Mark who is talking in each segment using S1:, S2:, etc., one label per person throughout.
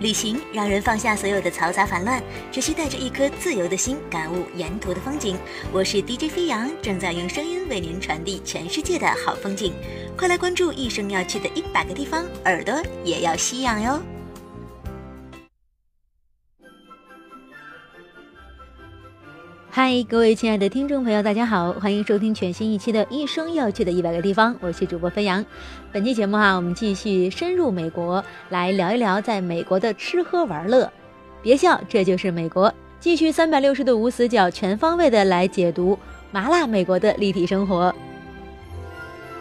S1: 旅行让人放下所有的嘈杂烦乱，只需带着一颗自由的心，感悟沿途的风景。我是 DJ 飞扬，正在用声音为您传递全世界的好风景。快来关注一生要去的一百个地方，耳朵也要吸氧哟！嗨，各位亲爱的听众朋友，大家好，欢迎收听全新一期的《一生要去的一百个地方》，我是主播飞扬。本期节目哈，我们继续深入美国，来聊一聊在美国的吃喝玩乐。别笑，这就是美国。继续三百六十度无死角，全方位的来解读麻辣美国的立体生活。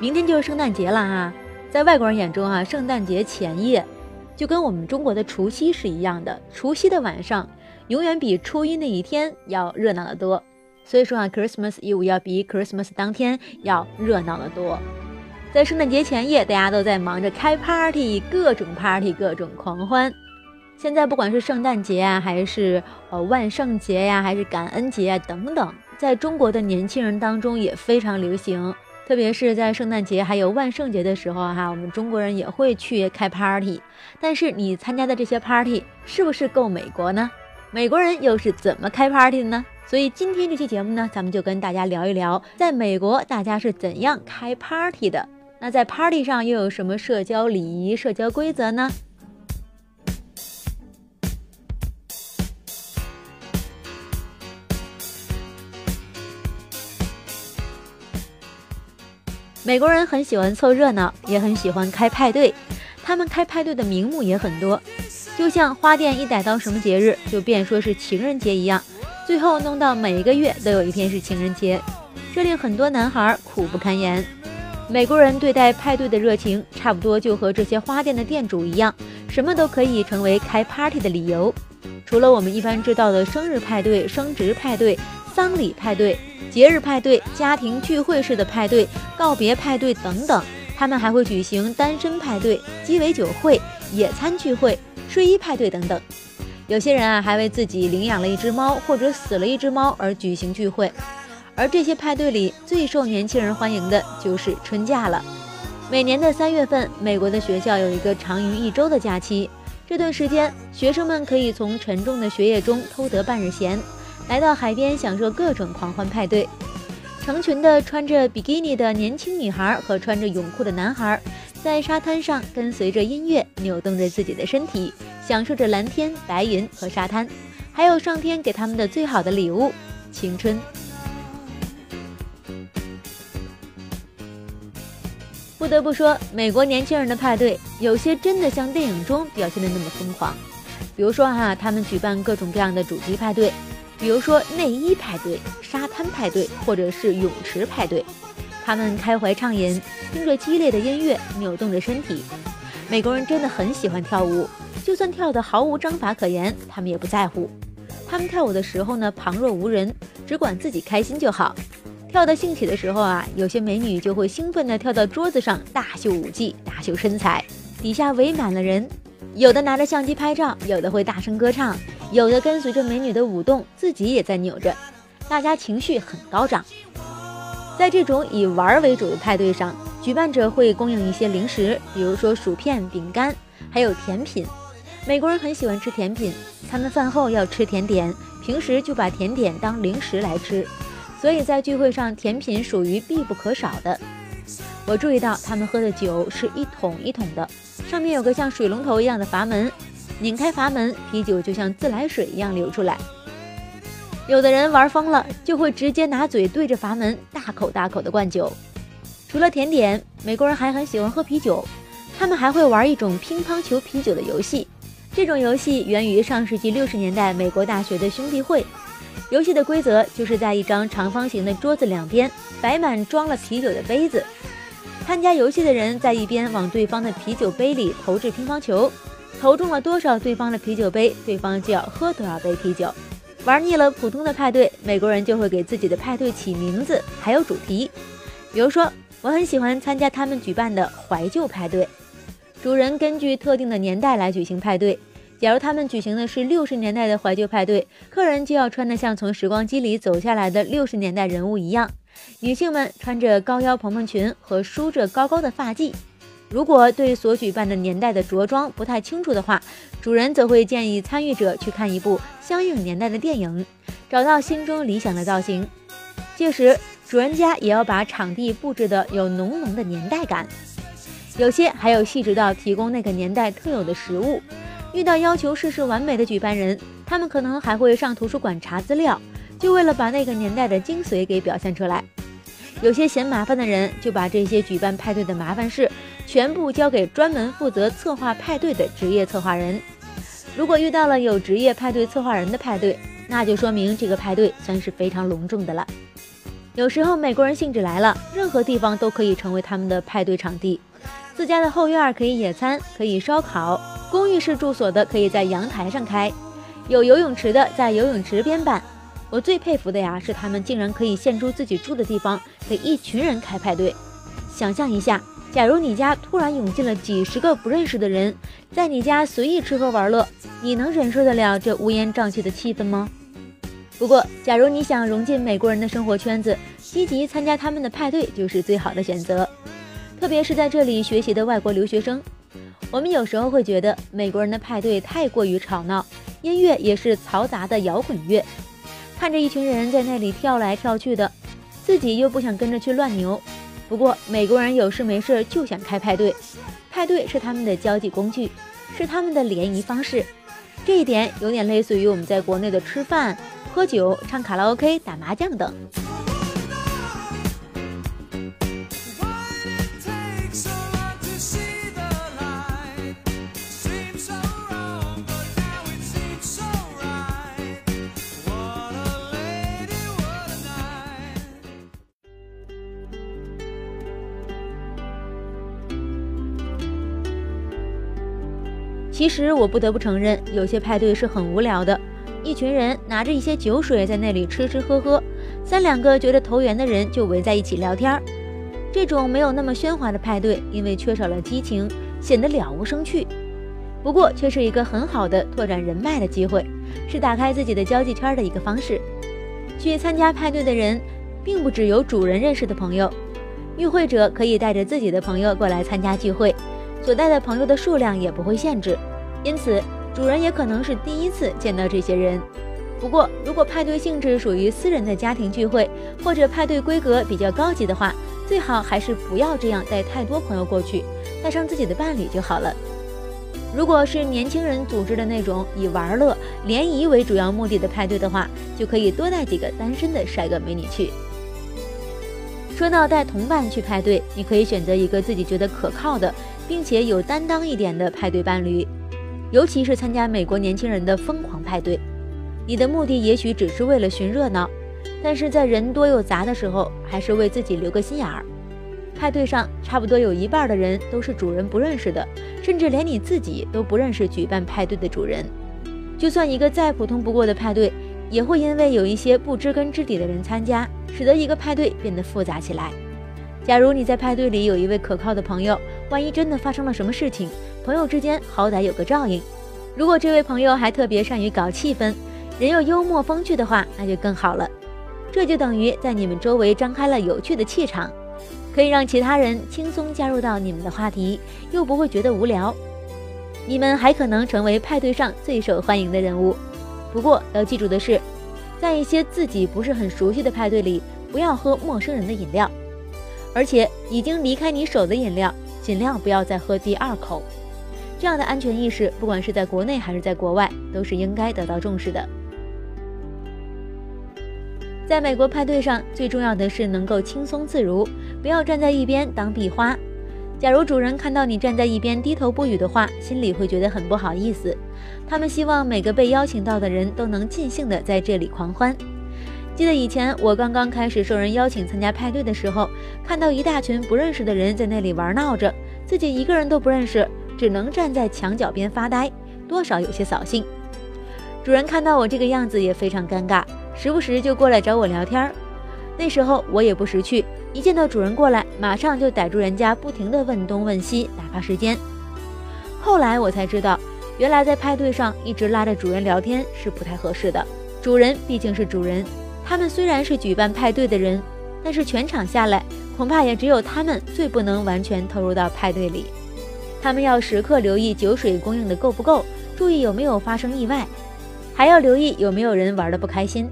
S1: 明天就是圣诞节了哈，在外国人眼中啊，圣诞节前夜就跟我们中国的除夕是一样的，除夕的晚上。永远比初一那一天要热闹得多，所以说啊，Christmas Eve 要比 Christmas 当天要热闹得多。在圣诞节前夜，大家都在忙着开 party，各种 party，各种狂欢。现在不管是圣诞节啊，还是呃万圣节呀，还是感恩节啊等等，在中国的年轻人当中也非常流行。特别是在圣诞节还有万圣节的时候哈，我们中国人也会去开 party。但是你参加的这些 party 是不是够美国呢？美国人又是怎么开 party 的呢？所以今天这期节目呢，咱们就跟大家聊一聊，在美国大家是怎样开 party 的。那在 party 上又有什么社交礼仪、社交规则呢？美国人很喜欢凑热闹，也很喜欢开派对，他们开派对的名目也很多。就像花店一逮到什么节日，就便说是情人节一样，最后弄到每一个月都有一天是情人节，这令很多男孩苦不堪言。美国人对待派对的热情，差不多就和这些花店的店主一样，什么都可以成为开 party 的理由。除了我们一般知道的生日派对、升职派对、丧礼派对、节日派对、家庭聚会式的派对、告别派对等等，他们还会举行单身派对、鸡尾酒会、野餐聚会。睡衣派对等等，有些人啊还为自己领养了一只猫或者死了一只猫而举行聚会，而这些派对里最受年轻人欢迎的就是春假了。每年的三月份，美国的学校有一个长于一周的假期，这段时间学生们可以从沉重的学业中偷得半日闲，来到海边享受各种狂欢派对。成群的穿着比基尼的年轻女孩和穿着泳裤的男孩。在沙滩上跟随着音乐扭动着自己的身体，享受着蓝天白云和沙滩，还有上天给他们的最好的礼物——青春。不得不说，美国年轻人的派对有些真的像电影中表现的那么疯狂。比如说哈，他们举办各种各样的主题派对，比如说内衣派对、沙派对，或者是泳池派对。他们开怀畅饮，听着激烈的音乐，扭动着身体。美国人真的很喜欢跳舞，就算跳得毫无章法可言，他们也不在乎。他们跳舞的时候呢，旁若无人，只管自己开心就好。跳得兴起的时候啊，有些美女就会兴奋地跳到桌子上，大秀舞技，大秀身材，底下围满了人。有的拿着相机拍照，有的会大声歌唱，有的跟随着美女的舞动，自己也在扭着。大家情绪很高涨。在这种以玩为主的派对上，举办者会供应一些零食，比如说薯片、饼干，还有甜品。美国人很喜欢吃甜品，他们饭后要吃甜点，平时就把甜点当零食来吃，所以在聚会上，甜品属于必不可少的。我注意到他们喝的酒是一桶一桶的，上面有个像水龙头一样的阀门，拧开阀门，啤酒就像自来水一样流出来。有的人玩疯了，就会直接拿嘴对着阀门，大口大口的灌酒。除了甜点，美国人还很喜欢喝啤酒，他们还会玩一种乒乓球啤酒的游戏。这种游戏源于上世纪六十年代美国大学的兄弟会。游戏的规则就是在一张长方形的桌子两边摆满装了啤酒的杯子，参加游戏的人在一边往对方的啤酒杯里投掷乒乓球，投中了多少对方的啤酒杯，对方就要喝多少杯啤酒。玩腻了普通的派对，美国人就会给自己的派对起名字，还有主题。比如说，我很喜欢参加他们举办的怀旧派对，主人根据特定的年代来举行派对。假如他们举行的是六十年代的怀旧派对，客人就要穿得像从时光机里走下来的六十年代人物一样。女性们穿着高腰蓬蓬裙和梳着高高的发髻，如果对所举办的年代的着装不太清楚的话，主人则会建议参与者去看一部相应年代的电影，找到心中理想的造型。届时，主人家也要把场地布置的有浓浓的年代感，有些还有细致到提供那个年代特有的食物。遇到要求事事完美的举办人，他们可能还会上图书馆查资料，就为了把那个年代的精髓给表现出来。有些嫌麻烦的人，就把这些举办派对的麻烦事全部交给专门负责策划派对的职业策划人。如果遇到了有职业派对策划人的派对，那就说明这个派对算是非常隆重的了。有时候美国人兴致来了，任何地方都可以成为他们的派对场地。自家的后院可以野餐，可以烧烤；公寓式住所的可以在阳台上开；有游泳池的在游泳池边办。我最佩服的呀，是他们竟然可以献出自己住的地方给一群人开派对。想象一下，假如你家突然涌进了几十个不认识的人，在你家随意吃喝玩乐，你能忍受得了这乌烟瘴气的气氛吗？不过，假如你想融进美国人的生活圈子，积极参加他们的派对就是最好的选择。特别是在这里学习的外国留学生，我们有时候会觉得美国人的派对太过于吵闹，音乐也是嘈杂的摇滚乐，看着一群人在那里跳来跳去的，自己又不想跟着去乱扭。不过美国人有事没事就想开派对，派对是他们的交际工具，是他们的联谊方式，这一点有点类似于我们在国内的吃饭、喝酒、唱卡拉 OK、打麻将等。其实我不得不承认，有些派对是很无聊的。一群人拿着一些酒水在那里吃吃喝喝，三两个觉得投缘的人就围在一起聊天。这种没有那么喧哗的派对，因为缺少了激情，显得了无生趣。不过却是一个很好的拓展人脉的机会，是打开自己的交际圈的一个方式。去参加派对的人，并不只有主人认识的朋友，与会者可以带着自己的朋友过来参加聚会。所带的朋友的数量也不会限制，因此主人也可能是第一次见到这些人。不过，如果派对性质属于私人的家庭聚会，或者派对规格比较高级的话，最好还是不要这样带太多朋友过去，带上自己的伴侣就好了。如果是年轻人组织的那种以玩乐、联谊为主要目的的派对的话，就可以多带几个单身的帅哥美女去。说到带同伴去派对，你可以选择一个自己觉得可靠的。并且有担当一点的派对伴侣，尤其是参加美国年轻人的疯狂派对，你的目的也许只是为了寻热闹，但是在人多又杂的时候，还是为自己留个心眼儿。派对上差不多有一半的人都是主人不认识的，甚至连你自己都不认识举办派对的主人。就算一个再普通不过的派对，也会因为有一些不知根知底的人参加，使得一个派对变得复杂起来。假如你在派对里有一位可靠的朋友，万一真的发生了什么事情，朋友之间好歹有个照应。如果这位朋友还特别善于搞气氛，人又幽默风趣的话，那就更好了。这就等于在你们周围张开了有趣的气场，可以让其他人轻松加入到你们的话题，又不会觉得无聊。你们还可能成为派对上最受欢迎的人物。不过要记住的是，在一些自己不是很熟悉的派对里，不要喝陌生人的饮料。而且已经离开你手的饮料，尽量不要再喝第二口。这样的安全意识，不管是在国内还是在国外，都是应该得到重视的。在美国派对上，最重要的是能够轻松自如，不要站在一边当壁花。假如主人看到你站在一边低头不语的话，心里会觉得很不好意思。他们希望每个被邀请到的人都能尽兴的在这里狂欢。记得以前我刚刚开始受人邀请参加派对的时候，看到一大群不认识的人在那里玩闹着，自己一个人都不认识，只能站在墙角边发呆，多少有些扫兴。主人看到我这个样子也非常尴尬，时不时就过来找我聊天。那时候我也不识趣，一见到主人过来，马上就逮住人家，不停地问东问西，打发时间。后来我才知道，原来在派对上一直拉着主人聊天是不太合适的，主人毕竟是主人。他们虽然是举办派对的人，但是全场下来，恐怕也只有他们最不能完全投入到派对里。他们要时刻留意酒水供应的够不够，注意有没有发生意外，还要留意有没有人玩的不开心。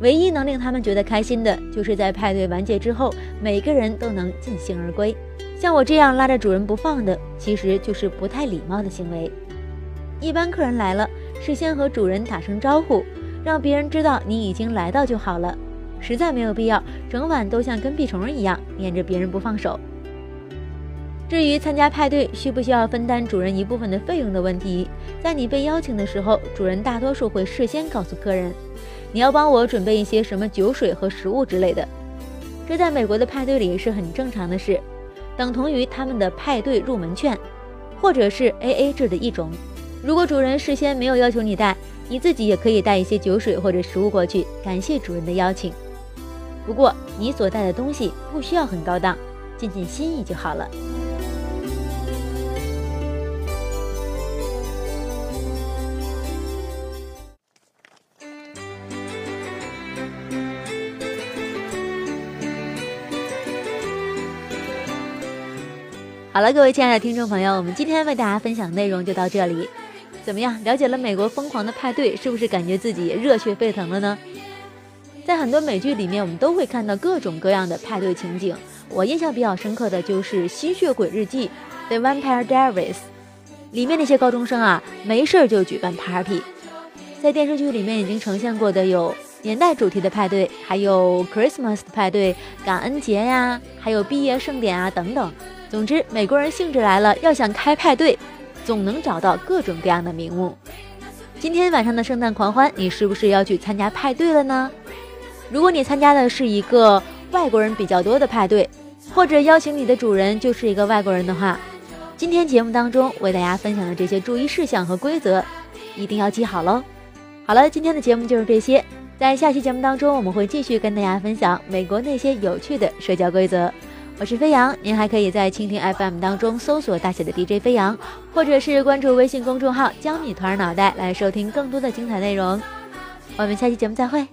S1: 唯一能令他们觉得开心的，就是在派对完结之后，每个人都能尽兴而归。像我这样拉着主人不放的，其实就是不太礼貌的行为。一般客人来了，事先和主人打声招呼，让别人知道你已经来到就好了。实在没有必要，整晚都像跟屁虫一样黏着别人不放手。至于参加派对需不需要分担主人一部分的费用的问题，在你被邀请的时候，主人大多数会事先告诉客人，你要帮我准备一些什么酒水和食物之类的。这在美国的派对里是很正常的事，等同于他们的派对入门券，或者是 AA 制的一种。如果主人事先没有要求你带，你自己也可以带一些酒水或者食物过去，感谢主人的邀请。不过你所带的东西不需要很高档，尽尽心意就好了。好了，各位亲爱的听众朋友，我们今天为大家分享的内容就到这里。怎么样？了解了美国疯狂的派对，是不是感觉自己热血沸腾了呢？在很多美剧里面，我们都会看到各种各样的派对情景。我印象比较深刻的就是《吸血鬼日记》（The Vampire Diaries） 里面那些高中生啊，没事儿就举办 party。在电视剧里面已经呈现过的有年代主题的派对，还有 Christmas 的派对、感恩节呀，还有毕业盛典啊等等。总之，美国人兴致来了，要想开派对，总能找到各种各样的名目。今天晚上的圣诞狂欢，你是不是要去参加派对了呢？如果你参加的是一个外国人比较多的派对，或者邀请你的主人就是一个外国人的话，今天节目当中为大家分享的这些注意事项和规则，一定要记好喽。好了，今天的节目就是这些，在下期节目当中，我们会继续跟大家分享美国那些有趣的社交规则。我是飞扬，您还可以在蜻蜓 FM 当中搜索大写的 DJ 飞扬，或者是关注微信公众号“江米团脑袋”来收听更多的精彩内容。我们下期节目再会。